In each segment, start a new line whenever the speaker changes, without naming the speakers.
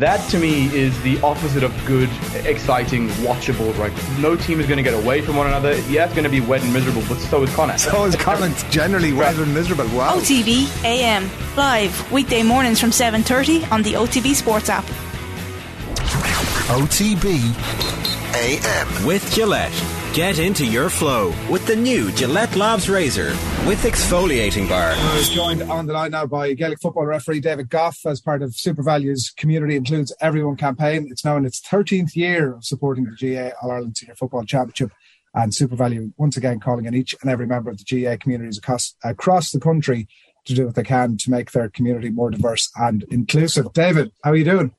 That to me is the opposite of good, exciting, watchable rugby. No team is going to get away from one another. Yeah, it's going to be wet and miserable, but so is Connacht.
So is Connacht generally wet and miserable. Wow.
OTB AM live weekday mornings from 7:30 on the OTB Sports app.
OTB AM
with Gillette. Get into your flow with the new Gillette Labs Razor with exfoliating bar.
I was joined on the line now by Gaelic football referee David Gough as part of SuperValu's Community Includes Everyone campaign. It's now in its 13th year of supporting the GAA All Ireland Senior Football Championship and SuperValu once again calling on each and every member of the GAA communities across, across the country to do what they can to make their community more diverse and inclusive. David, how are you doing?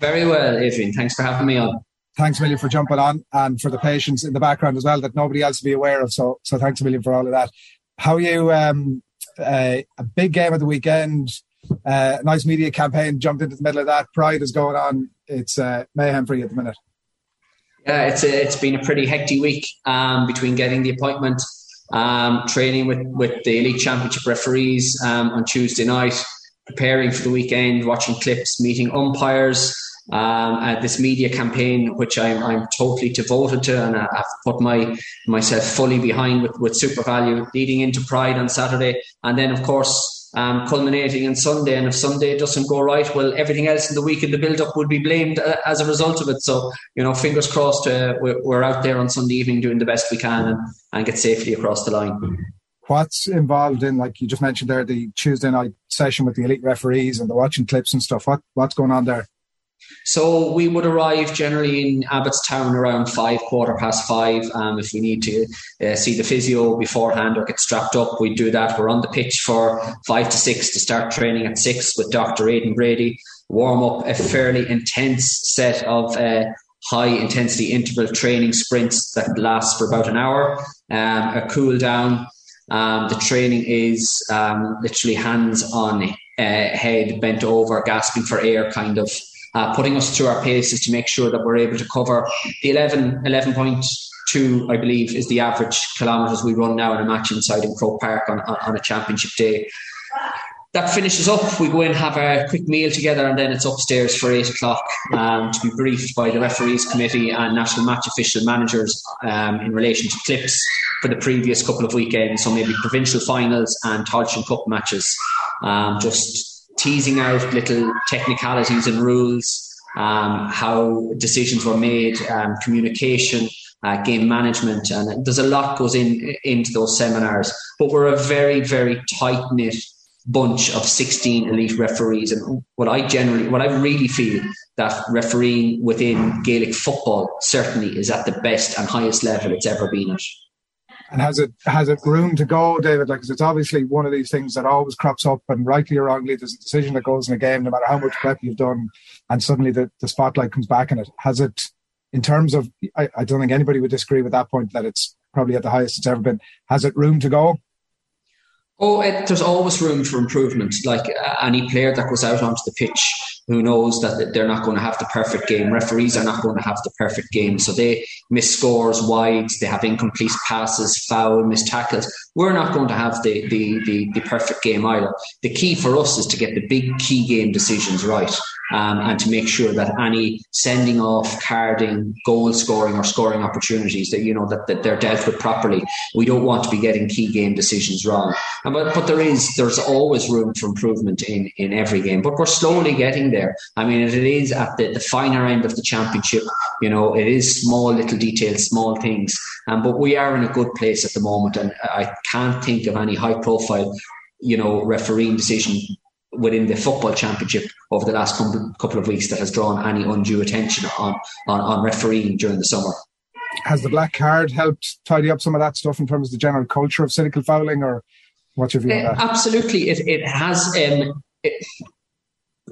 Very well, Adrian. Thanks for having me on
thanks a million for jumping on and for the patience in the background as well that nobody else will be aware of. So, so thanks a million for all of that. How are you? Um, uh, a big game of the weekend, uh, nice media campaign jumped into the middle of that. Pride is going on. It's uh, mayhem for you at the minute.
Yeah, it's a, it's been a pretty hectic week um, between getting the appointment, um, training with, with the elite championship referees um, on Tuesday night, preparing for the weekend, watching clips, meeting umpires um, uh, this media campaign, which I'm, I'm totally devoted to, and I've put my myself fully behind with, with SuperValu, leading into Pride on Saturday, and then of course um, culminating on Sunday. And if Sunday doesn't go right, well, everything else in the week in the build-up would be blamed uh, as a result of it. So you know, fingers crossed, uh, we're, we're, out there on Sunday evening doing the best we can and, and get safely across the line.
What's involved in, like you just mentioned there, the Tuesday night session with the elite referees and the watching clips and stuff? What what's going on there?
So we would arrive generally in Abbottstown around five, quarter past five. Um, if we need to uh, see the physio beforehand or get strapped up, we do that. We're on the pitch for five to six to start training at six with Dr. Aidan Brady. Warm up a fairly intense set of uh, high intensity interval training sprints that last for about an hour. Um, a cool down. Um, the training is um, literally hands on uh, head, bent over, gasping for air kind of uh, putting us through our paces to make sure that we're able to cover the 11, 11.2, I believe, is the average kilometres we run now in a match inside in Croke Park on, on a championship day. That finishes up. We go in, have a quick meal together, and then it's upstairs for eight o'clock um, to be briefed by the referees committee and national match official managers um, in relation to clips for the previous couple of weekends. So maybe provincial finals and Tailteann Cup matches. Um, just teasing out little technicalities and rules, um, how decisions were made, um, communication, uh, game management, and there's a lot goes in into those seminars. But we're a very, very tight knit bunch of 16 elite referees, and what I generally, what I really feel that refereeing within Gaelic football certainly is at the best and highest level it's ever been at.
And has it has it room to go, David? Like, it's obviously one of these things that always crops up, and rightly or wrongly, there's a decision that goes in a game, no matter how much prep you've done, and suddenly the, the spotlight comes back on it. Has it, in terms of, I, I don't think anybody would disagree with that point that it's probably at the highest it's ever been. Has it room to go?
Oh, it, there's always room for improvement. Like uh, any player that goes out onto the pitch who knows that they're not going to have the perfect game. Referees are not going to have the perfect game. So they miss scores, wides, they have incomplete passes, foul, missed tackles. We're not going to have the, the, the, the perfect game either. The key for us is to get the big key game decisions right um, and to make sure that any sending off, carding, goal scoring or scoring opportunities that you know that, that they're dealt with properly. We don't want to be getting key game decisions wrong. And, but but there is there's always room for improvement in in every game. But we're slowly getting there. I mean, it is at the, the finer end of the championship. You know, it is small little details, small things. Um, but we are in a good place at the moment, and I can't think of any high profile you know, refereeing decision within the football championship over the last couple of weeks that has drawn any undue attention on, on, on refereeing during the summer.
Has the black card helped tidy up some of that stuff in terms of the general culture of cynical fouling, or what's your view on that?
Uh, absolutely, it it has. Um, it,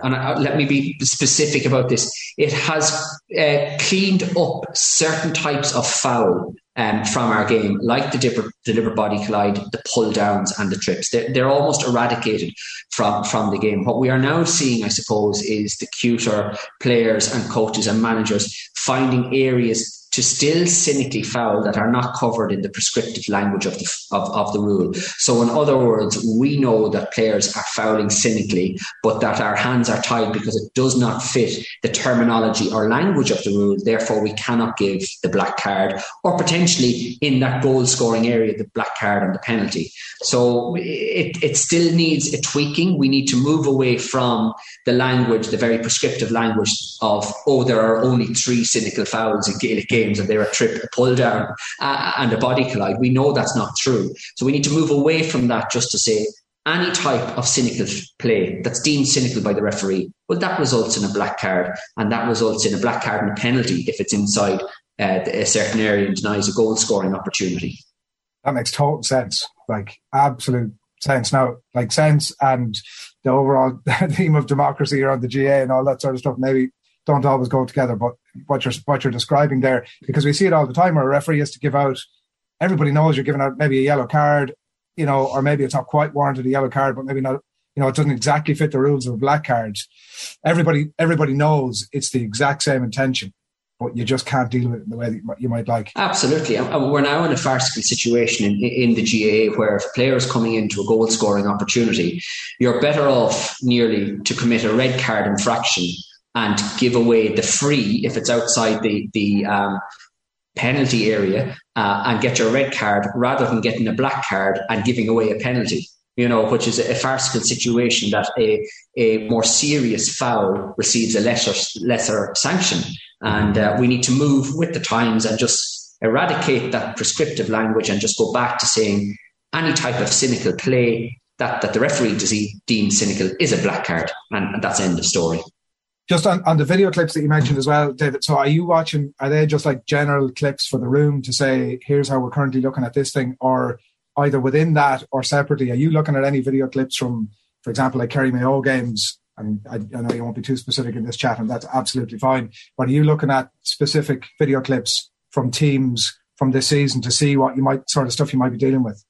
and uh, let me be specific about this. It has uh, cleaned up certain types of foul um, from our game, like the deliberate, deliberate body collide, the pull downs, and the trips. They're, they're, almost eradicated from, from the game. What we are now seeing, I suppose, is the cuter players and coaches and managers finding areas to still cynically foul that are not covered in the prescriptive language of the of, of the rule. So in other words, we know that players are fouling cynically, but that our hands are tied because it does not fit the terminology or language of the rule. Therefore, we cannot give the black card or potentially in that goal scoring area the black card and the penalty. So it, it still needs a tweaking. We need to move away from the language, the very prescriptive language of, oh, there are only three cynical fouls in Gaelic games and they're a trip, a pull down, uh, and a body collide. We know that's not true. So we need to move away from that just to say any type of cynical play that's deemed cynical by the referee, well, that results in a black card, and that results in a black card and a penalty if it's inside uh, a certain area and denies a goal scoring opportunity.
That makes total sense, like absolute sense. Now, like sense and the overall theme of democracy around the GAA and all that sort of stuff maybe don't always go together. But what you're what you're describing there, because we see it all the time, where a referee has to give out. Everybody knows you're giving out maybe a yellow card, you know, or maybe it's not quite warranted a yellow card, but maybe not. You know, it doesn't exactly fit the rules of a black card. Everybody, everybody knows it's the exact same intention but you just can't deal with it in the way that you might like.
Absolutely. We're now in a farcical situation in, in the GAA where if a player is coming into a goal scoring opportunity, you're better off nearly to commit a red card infraction and give away the free if it's outside the, the um, penalty area uh, and get your red card rather than getting a black card and giving away a penalty you know, which is a farcical situation that a, a more serious foul receives a lesser lesser sanction. And uh, we need to move with the times and just eradicate that prescriptive language and just go back to saying any type of cynical play that, that the referee deems cynical is a black card. And, and that's end of story.
Just on, on the video clips that you mentioned as well, David. So are you watching, are they just like general clips for the room to say, here's how we're currently looking at this thing? Or either within that or separately, are you looking at any video clips from, for example, like Kerry Mayo games and I, I, know you won't be too specific in this chat, and that's absolutely fine. But are you looking at specific video clips from teams from this season to see what you might sort of stuff you might be dealing with?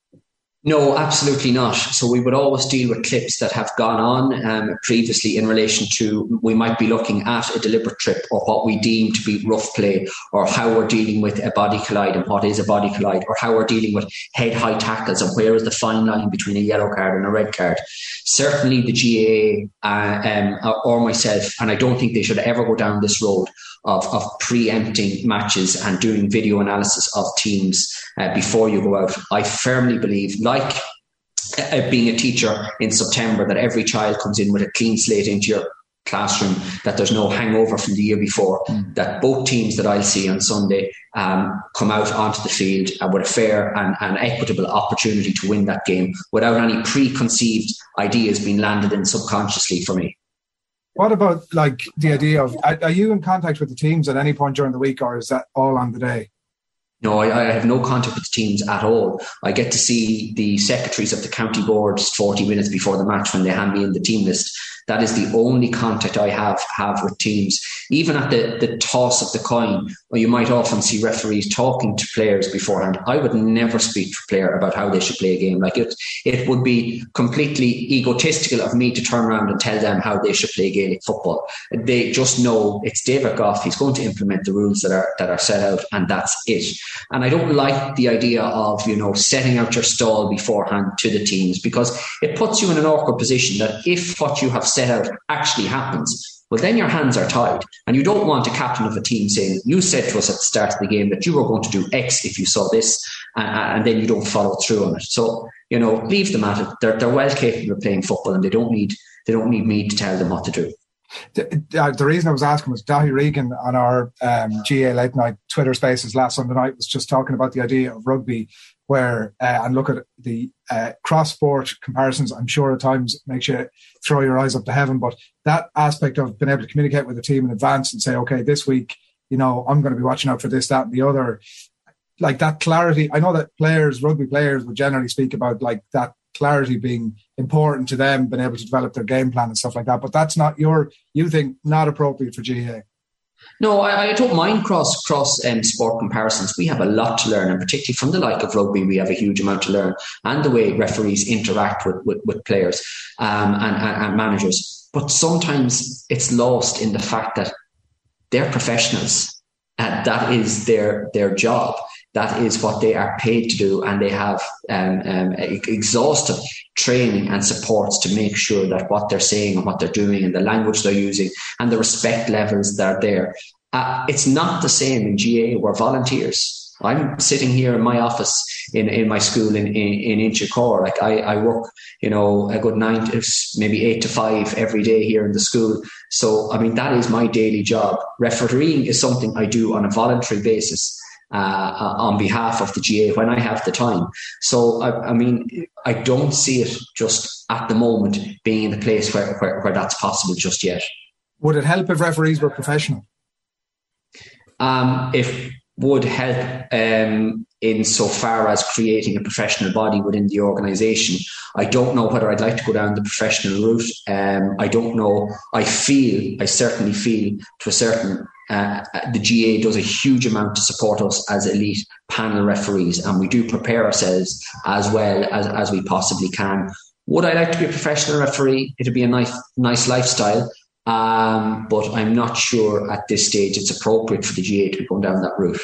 No, absolutely not. So we would always deal with clips that have gone on um, previously in relation to we might be looking at a deliberate trip or what we deem to be rough play or how we're dealing with a body collide and what is a body collide or how we're dealing with head high tackles and where is the fine line between a yellow card and a red card. Certainly the GAA uh, um, or myself, and I don't think they should ever go down this road of, of preempting matches and doing video analysis of teams uh, before you go out. I firmly believe, like uh, being a teacher in September, that every child comes in with a clean slate into your classroom, that there's no hangover from the year before, mm. that both teams that I'll see on Sunday um, come out onto the field uh, with a fair and, and, equitable opportunity to win that game without any preconceived ideas being landed in subconsciously for me.
What about like the idea of are, are you in contact with the teams at any point during the week, or is that all on the day?
No, I, I, have no contact with the teams at all. I get to see the secretaries of the county boards 40 minutes before the match when they hand me in the team list. That is the only contact I have have with teams. Even at the, the toss of the coin, or you might often see referees talking to players beforehand. I would never speak to a player about how they should play a game. Like it, it would be completely egotistical of me to turn around and tell them how they should play Gaelic football. They just know it's David Gough. He's going to implement the rules that are that are set out, and that's it. And I don't like the idea of you know setting out your stall beforehand to the teams because it puts you in an awkward position that if what you have set out actually happens, well, then your hands are tied. And you don't want a captain of a team saying, You said to us at the start of the game that you were going to do X if you saw this, and then you don't follow through on it. So, you know, leave them at it. They're, they're well capable of playing football and they don't need they don't need me to tell them what to do.
The, the reason I was asking was Daithí Regan on our um, GAA late night Twitter spaces last Sunday night was just talking about the idea of rugby where uh, and look at the uh, cross sport comparisons. I'm sure at times makes you throw your eyes up to heaven, but that aspect of being able to communicate with the team in advance and say, okay, this week, you know, I'm going to be watching out for this, that, and the other. Like that clarity. I know that players, rugby players, would generally speak about like that clarity being important to them, being able to develop their game plan and stuff like that. But that's not your, you think, not appropriate for GAA.
No, I, I, don't mind cross cross um, sport comparisons. We have a lot to learn, and particularly from the like of rugby, we have a huge amount to learn, and the way referees interact with with, with players um, and, and, and managers. But sometimes it's lost in the fact that they're professionals Uh, that is their their job. That is what they are paid to do, and they have um, um, exhaustive training and supports to make sure that what they're saying and what they're doing and the language they're using and the respect levels that are there. Uh, it's not the same in GAA. We're volunteers. I'm sitting here in my office in, in my school in, in, in Inchicore. Like I, I work, you know, a good nine, maybe eight to five every day here in the school. So, I mean, that is my daily job. Refereeing is something I do on a voluntary basis. Uh, on behalf of the GAA when I have the time. So, I, I, mean, I don't see it just at the moment being in the place where, where, where that's possible just yet.
Would it help if referees were professional?
Um, if would help um, in so far as creating a professional body within the organisation. I don't know whether I'd like to go down the professional route. Um, I don't know. I feel, I certainly feel to a certain uh, the GAA does a huge amount to support us as elite panel referees, and we do prepare ourselves as well as, as we possibly can. Would I like to be a professional referee? It'd be a nice, nice lifestyle. Um, but I'm not sure at this stage it's appropriate for the GAA to be going down that route.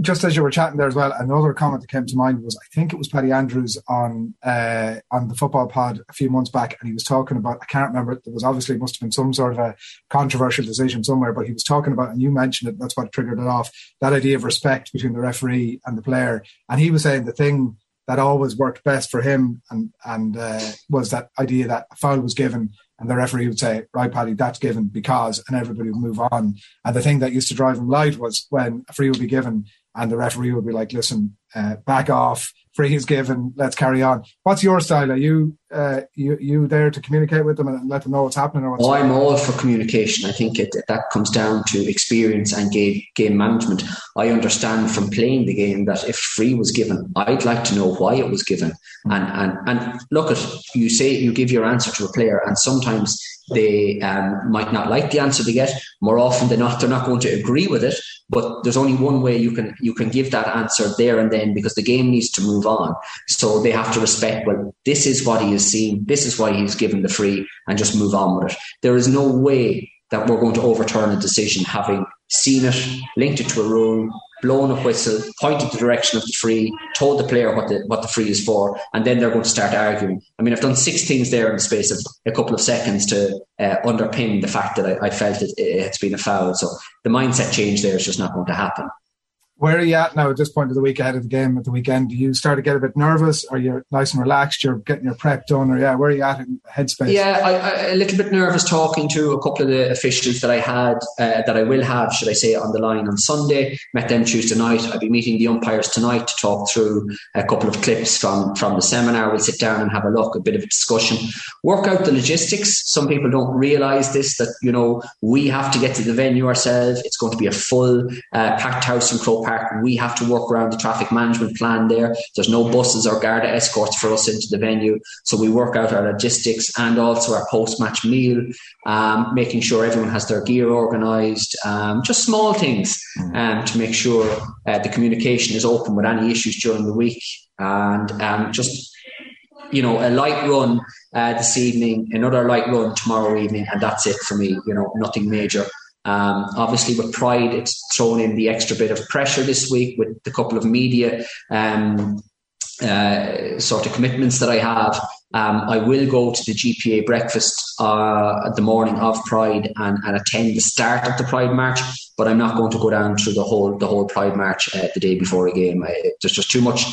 Just as you were chatting there as well, another comment that came to mind was I think it was Paddy Andrews on uh, on the football pod a few months back, and he was talking about I can't remember. There was obviously must have been some sort of a controversial decision somewhere, but he was talking about, and you mentioned it. That's what triggered it off. That idea of respect between the referee and the player, and he was saying the thing that always worked best for him and and uh, was that idea that a foul was given and the referee would say, right, Paddy, that's given because, and everybody would move on. And the thing that used to drive him light was when a free would be given and the referee would be like, listen, uh, back off, free is given, let's carry on. What's your style? Are you uh, you you there to communicate with them and let them know what's happening? Or what's
oh, I'm all for communication. I think it, that comes down to experience and game, game management. I understand from playing the game that if free was given, I'd like to know why it was given. And and and look at you say you give your answer to a player, and sometimes they um, might not like the answer they get. More often than not, they're not going to agree with it. But there's only one way you can you can give that answer there and then because the game needs to move on. So they have to respect. Well, this is what he has seen. This is why he's given the free, and just move on with it. There is no way that we're going to overturn a decision having seen it, linked it to a rule, blown a whistle, pointed the direction of the free, told the player what the what the free is for, and then they're going to start arguing. I mean, I've done six things there in the space of a couple of seconds to uh, underpin the fact that I, I felt it, it's been a foul. So the mindset change there is just not going to happen.
Where are you at now at this point of the week ahead of the game at the weekend? Do you start to get a bit nervous? Are you nice and relaxed? You're getting your prep done, or yeah, where are you at in headspace?
Yeah, I, I, a little bit nervous talking to a couple of the officials that I had, uh, that I will have, should I say, on the line on Sunday. Met them Tuesday night. I'll be meeting the umpires tonight to talk through a couple of clips from from the seminar. We'll sit down and have a look, a bit of a discussion, work out the logistics. Some people don't realise this that you know we have to get to the venue ourselves. It's going to be a full uh, packed house in Croke Park. We have to work around the traffic management plan there. There's no buses or Garda escorts for us into the venue. So we work out our logistics and also our post match meal, um, making sure everyone has their gear organised, um, just small things mm. um, to make sure uh, the communication is open with any issues during the week. And um, just you know, a light run uh, this evening, another light run tomorrow evening, and that's it for me. You know, nothing major. Um, obviously, with Pride, it's thrown in the extra bit of pressure this week with the couple of media um, uh, sort of commitments that I have. Um, I will go to the GPA breakfast uh, at the morning of Pride and, and, attend the start of the Pride March, but I'm not going to go down through the whole the whole Pride March uh, the day before a game. I, there's just too much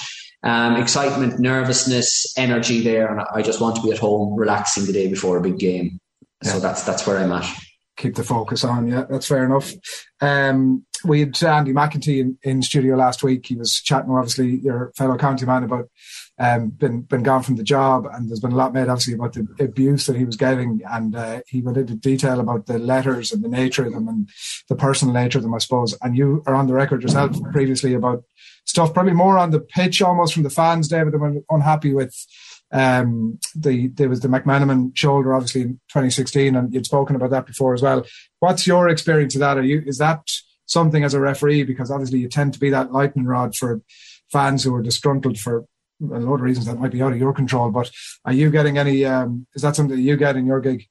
um, excitement, nervousness, energy there, and I just want to be at home relaxing the day before a big game. Yeah. So that's that's where I'm at
keep the focus on. Yeah, that's fair enough. Um, we had Andy McEntee in, in studio last week. He was chatting, obviously, your fellow county man about um, been been gone from the job, and there's been a lot made, obviously, about the abuse that he was getting, and uh, he went into detail about the letters and the nature of them and the personal nature of them, I suppose. And you are on the record yourself previously about stuff, probably more on the pitch, almost from the fans, David, that were unhappy with um, the there was the McManamon shoulder, obviously in 2016, and you'd spoken about that before as well. What's your experience of that? Are you is that something as a referee because obviously you tend to be that lightning rod for fans who are disgruntled for a lot of reasons that might be out of your control. But are you getting any? Um, is that something that you get in your gig?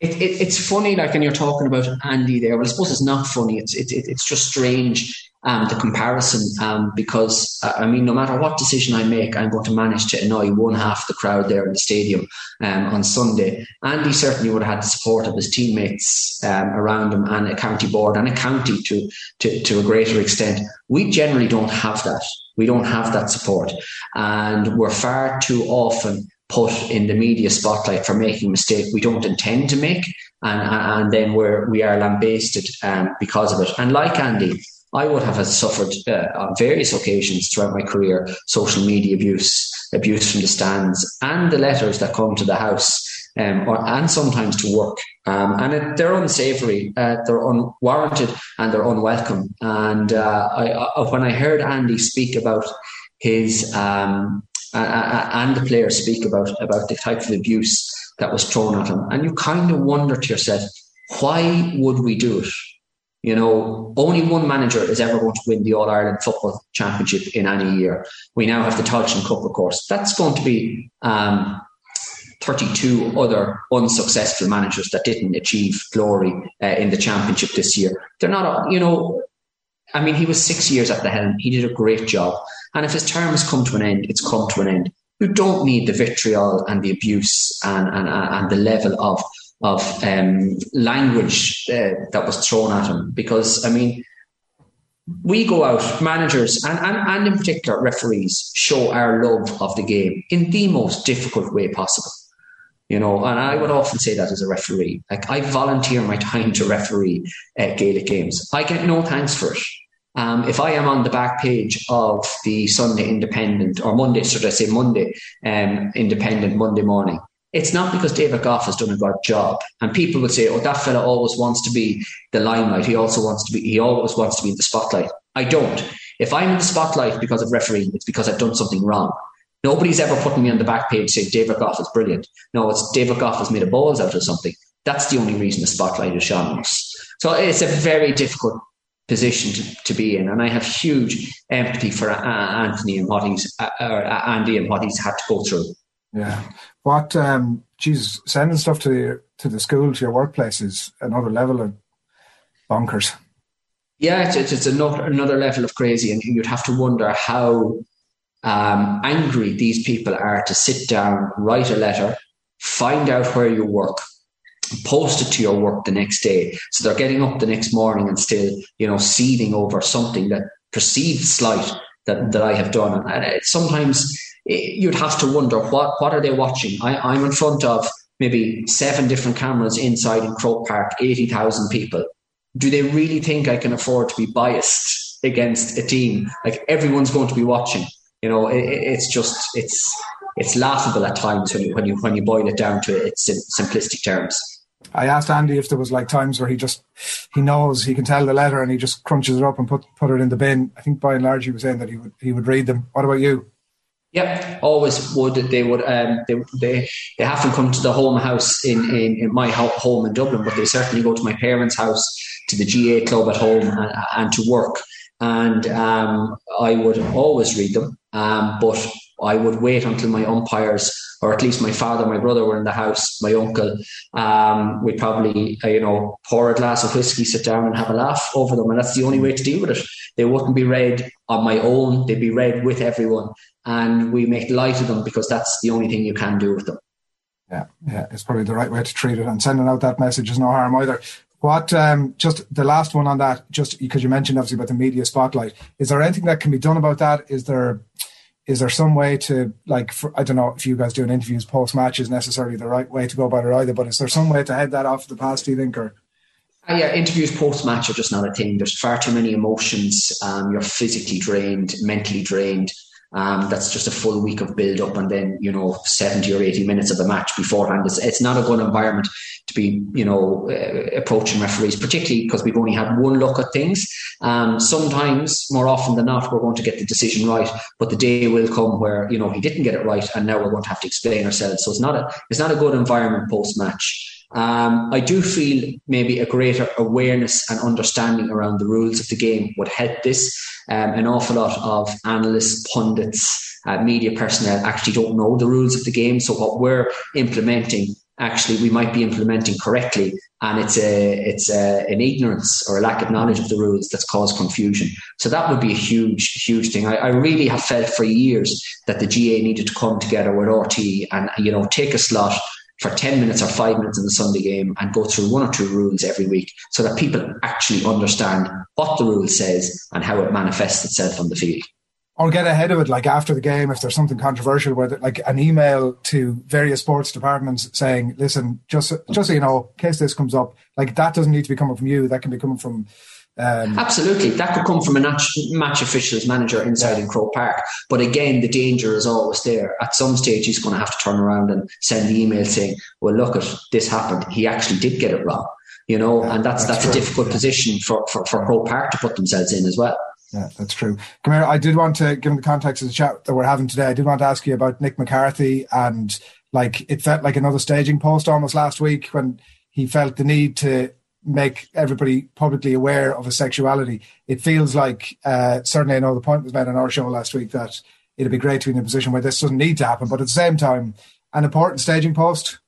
It, it, it's funny, like, and you're talking about Andy there. Well, I suppose it's not funny. It's it, it's just strange um, the comparison um, because uh, I mean, no matter what decision I make, I'm going to manage to annoy one half the crowd there in the stadium um, on Sunday. Andy certainly would have had the support of his teammates um, around him and a county board and a county to, to to a greater extent. We generally don't have that. We don't have that support, and we're far too often put in the media spotlight for making a mistake we don't intend to make, and and then we're we are lambasted um, because of it. And like Andy, I would have suffered uh, on various occasions throughout my career social media abuse, abuse from the stands, and the letters that come to the house. Um, or, and sometimes to work. Um, and it, they're unsavoury, uh, they're unwarranted, and they're unwelcome. And uh, I, I, when I heard Andy speak about his um, and the players speak about about the type of abuse that was thrown at him, and you kind of wonder to yourself, why would we do it? You know, only one manager is ever going to win the All Ireland Football Championship in any year. We now have the Tailteann Cup, of course. That's going to be um, 32 other unsuccessful managers that didn't achieve glory uh, in the championship this year. They're not, you know, I mean, he was six years at the helm. He did a great job. And if his term has come to an end, it's come to an end. You don't need the vitriol and the abuse and, and, and the level of of um, language uh, that was thrown at him. Because, I mean, we go out, managers and, and, and in particular referees show our love of the game in the most difficult way possible. You know, and I would often say that as a referee. Like I volunteer my time to referee uh, Gaelic games. I get no thanks for it. Um, if I am on the back page of the Sunday Independent or Monday, should I say Monday um, Independent Monday morning, it's not because David Gough has done a good job. And people would say, oh, that fella always wants to be the limelight. He also wants to be, he always wants to be in the spotlight. I don't. If I'm in the spotlight because of refereeing, it's because I've done something wrong. Nobody's ever put me on the back page saying David Gough is brilliant. No, it's David Gough has made a balls out of something. That's the only reason the spotlight is on us. So it's a very difficult position to, to be in. And I have huge empathy for uh, Anthony and what he's, uh, or Andy and what he's had to go through.
Yeah. What, um, geez, sending stuff to the, to the school, to your workplace is another level of bonkers.
Yeah, it's, it's, it's another, another level of crazy. And you'd have to wonder how um, angry these people are to sit down, write a letter, find out where you work, post it to your work the next day. So they're getting up the next morning and still, you know, seething over something that perceived slight that, that I have done. And uh, sometimes eh, you'd have to wonder what what are they watching? I, I'm in front of maybe seven different cameras inside in Croke Park, eighty thousand people. Do they really think I can afford to be biased against a team? Like everyone's going to be watching. You know, it, it's just it's it's laughable at times when you when you when you boil it down to its simplistic terms.
I asked Andy if there was like times where he just he knows he can tell the letter and he just crunches it up and put put it in the bin. I think by and large he was saying that he would he would read them. What about you?
Yep, always would. They would. Um, they they they haven't come to the home house in, in, in my home in Dublin, but they certainly go to my parents' house, to the GAA club at home, and, and to work. And um, I would always read them, um, but I would wait until my umpires, or at least my father, my brother, were in the house. My uncle, um, we'd probably uh, you know pour a glass of whiskey, sit down, and have a laugh over them, and that's the only way to deal with it. They wouldn't be read on my own; they'd be read with everyone and we make light of them because that's the only thing you can do with them.
Yeah, yeah, it's probably the right way to treat it. And sending out that message is no harm either. What, um, just the last one on that, just because you mentioned obviously about the media spotlight, is there anything that can be done about that? Is there, is there some way to like, for, I don't know if you guys doing interviews post match is necessarily the right way to go about it either, but is there some way to head that off the past, do you think, or?
Uh, yeah, interviews post match are just not a thing. There's far too many emotions. Um, you're physically drained, mentally drained. Um, that's just a full week of build up and then, you know, 70 or 80 minutes of the match beforehand. It's, it's not a good environment to be, you know, uh, approaching referees, particularly because we've only had one look at things. Um, sometimes, more often than not, we're going to get the decision right, but the day will come where, you know, he didn't get it right and now we're going to have to explain ourselves. So it's not a, it's not a good environment post match. Um, I do feel maybe a greater awareness and understanding around the rules of the game would help this. Um, an awful lot of analysts, pundits, uh, media personnel actually don't know the rules of the game. So what we're implementing actually we might be implementing correctly and it's a it's a, an ignorance or a lack of knowledge of the rules that's caused confusion. So that would be a huge huge thing. I, I really have felt for years that the GAA needed to come together with RTÉ and you know take a slot for 10 minutes or five minutes in the Sunday game and go through one or two rules every week so that people actually understand what the rule says and how it manifests itself on the field
or get ahead of it, like after the game, if there's something controversial it, like an email to various sports departments saying, "Listen, just just so you know, in case this comes up, like that doesn't need to be coming from you. That can be coming from."
Um, Absolutely, that could come from a match, match officials manager inside yeah. in Croke Park. But again, the danger is always there. At some stage, he's going to have to turn around and send the email saying, "Well, look, at this happened. He actually did get it wrong." You know, yeah, and that's that's, that's a difficult position for, for for Croke Park to put themselves in as well.
Yeah, that's true. Come here. I did want to, given the context of the chat that we're having today, I did want to ask you about Nick McCarthy and like it felt like another staging post almost last week when he felt the need to make everybody publicly aware of a sexuality. It feels like uh, certainly I know the point was made on our show last week that it'd be great to be in a position where this doesn't need to happen, but at the same time, an important staging post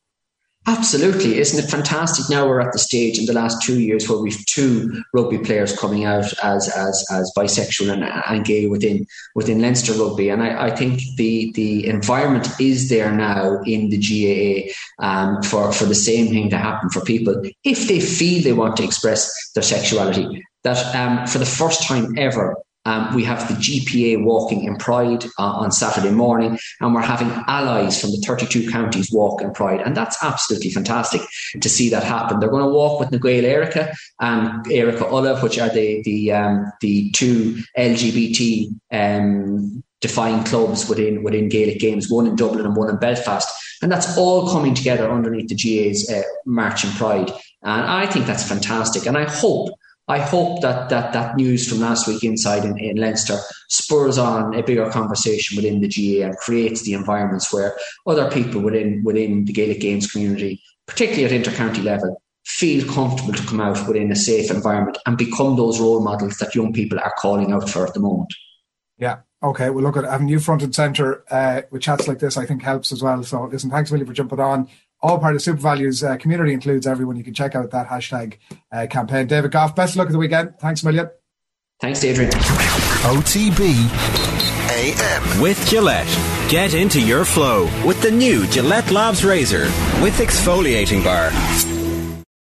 Absolutely. Isn't it fantastic? Now we're at the stage in the last two years where we've two rugby players coming out as as, as bisexual and, and gay within within Leinster rugby. And I, I think the the environment is there now in the GAA um, for, for the same thing to happen for people if they feel they want to express their sexuality. That um, for the first time ever, um, we have the GPA walking in Pride uh, on Saturday morning, and we're having allies from the 32 counties walk in Pride. And that's absolutely fantastic to see that happen. They're going to walk with Na Gaeil Aeracha and Aeracha Uladh, which are the, the, um, the two LGBT um, defined clubs within, within Gaelic Games, one in Dublin and one in Belfast. And that's all coming together underneath the GAA's uh, March in Pride. And I think that's fantastic. And I hope I hope that that that news from last week inside in, in Leinster spurs on a bigger conversation within the GAA and creates the environments where other people within within the Gaelic Games community, particularly at intercounty level, feel comfortable to come out within a safe environment and become those role models that young people are calling out for at the moment.
Yeah. Okay. Well, look at having you front and centre uh, with chats like this, I think helps as well. So, listen, thanks, Willie, for jumping on all part of SuperValu's uh, community includes everyone. You can check out that hashtag uh, campaign. David Gough, best of luck at the weekend. Thanks a million.
Thanks, Adrian.
OTB AM.
With Gillette. Get into your flow with the new Gillette Labs Razor with exfoliating bar.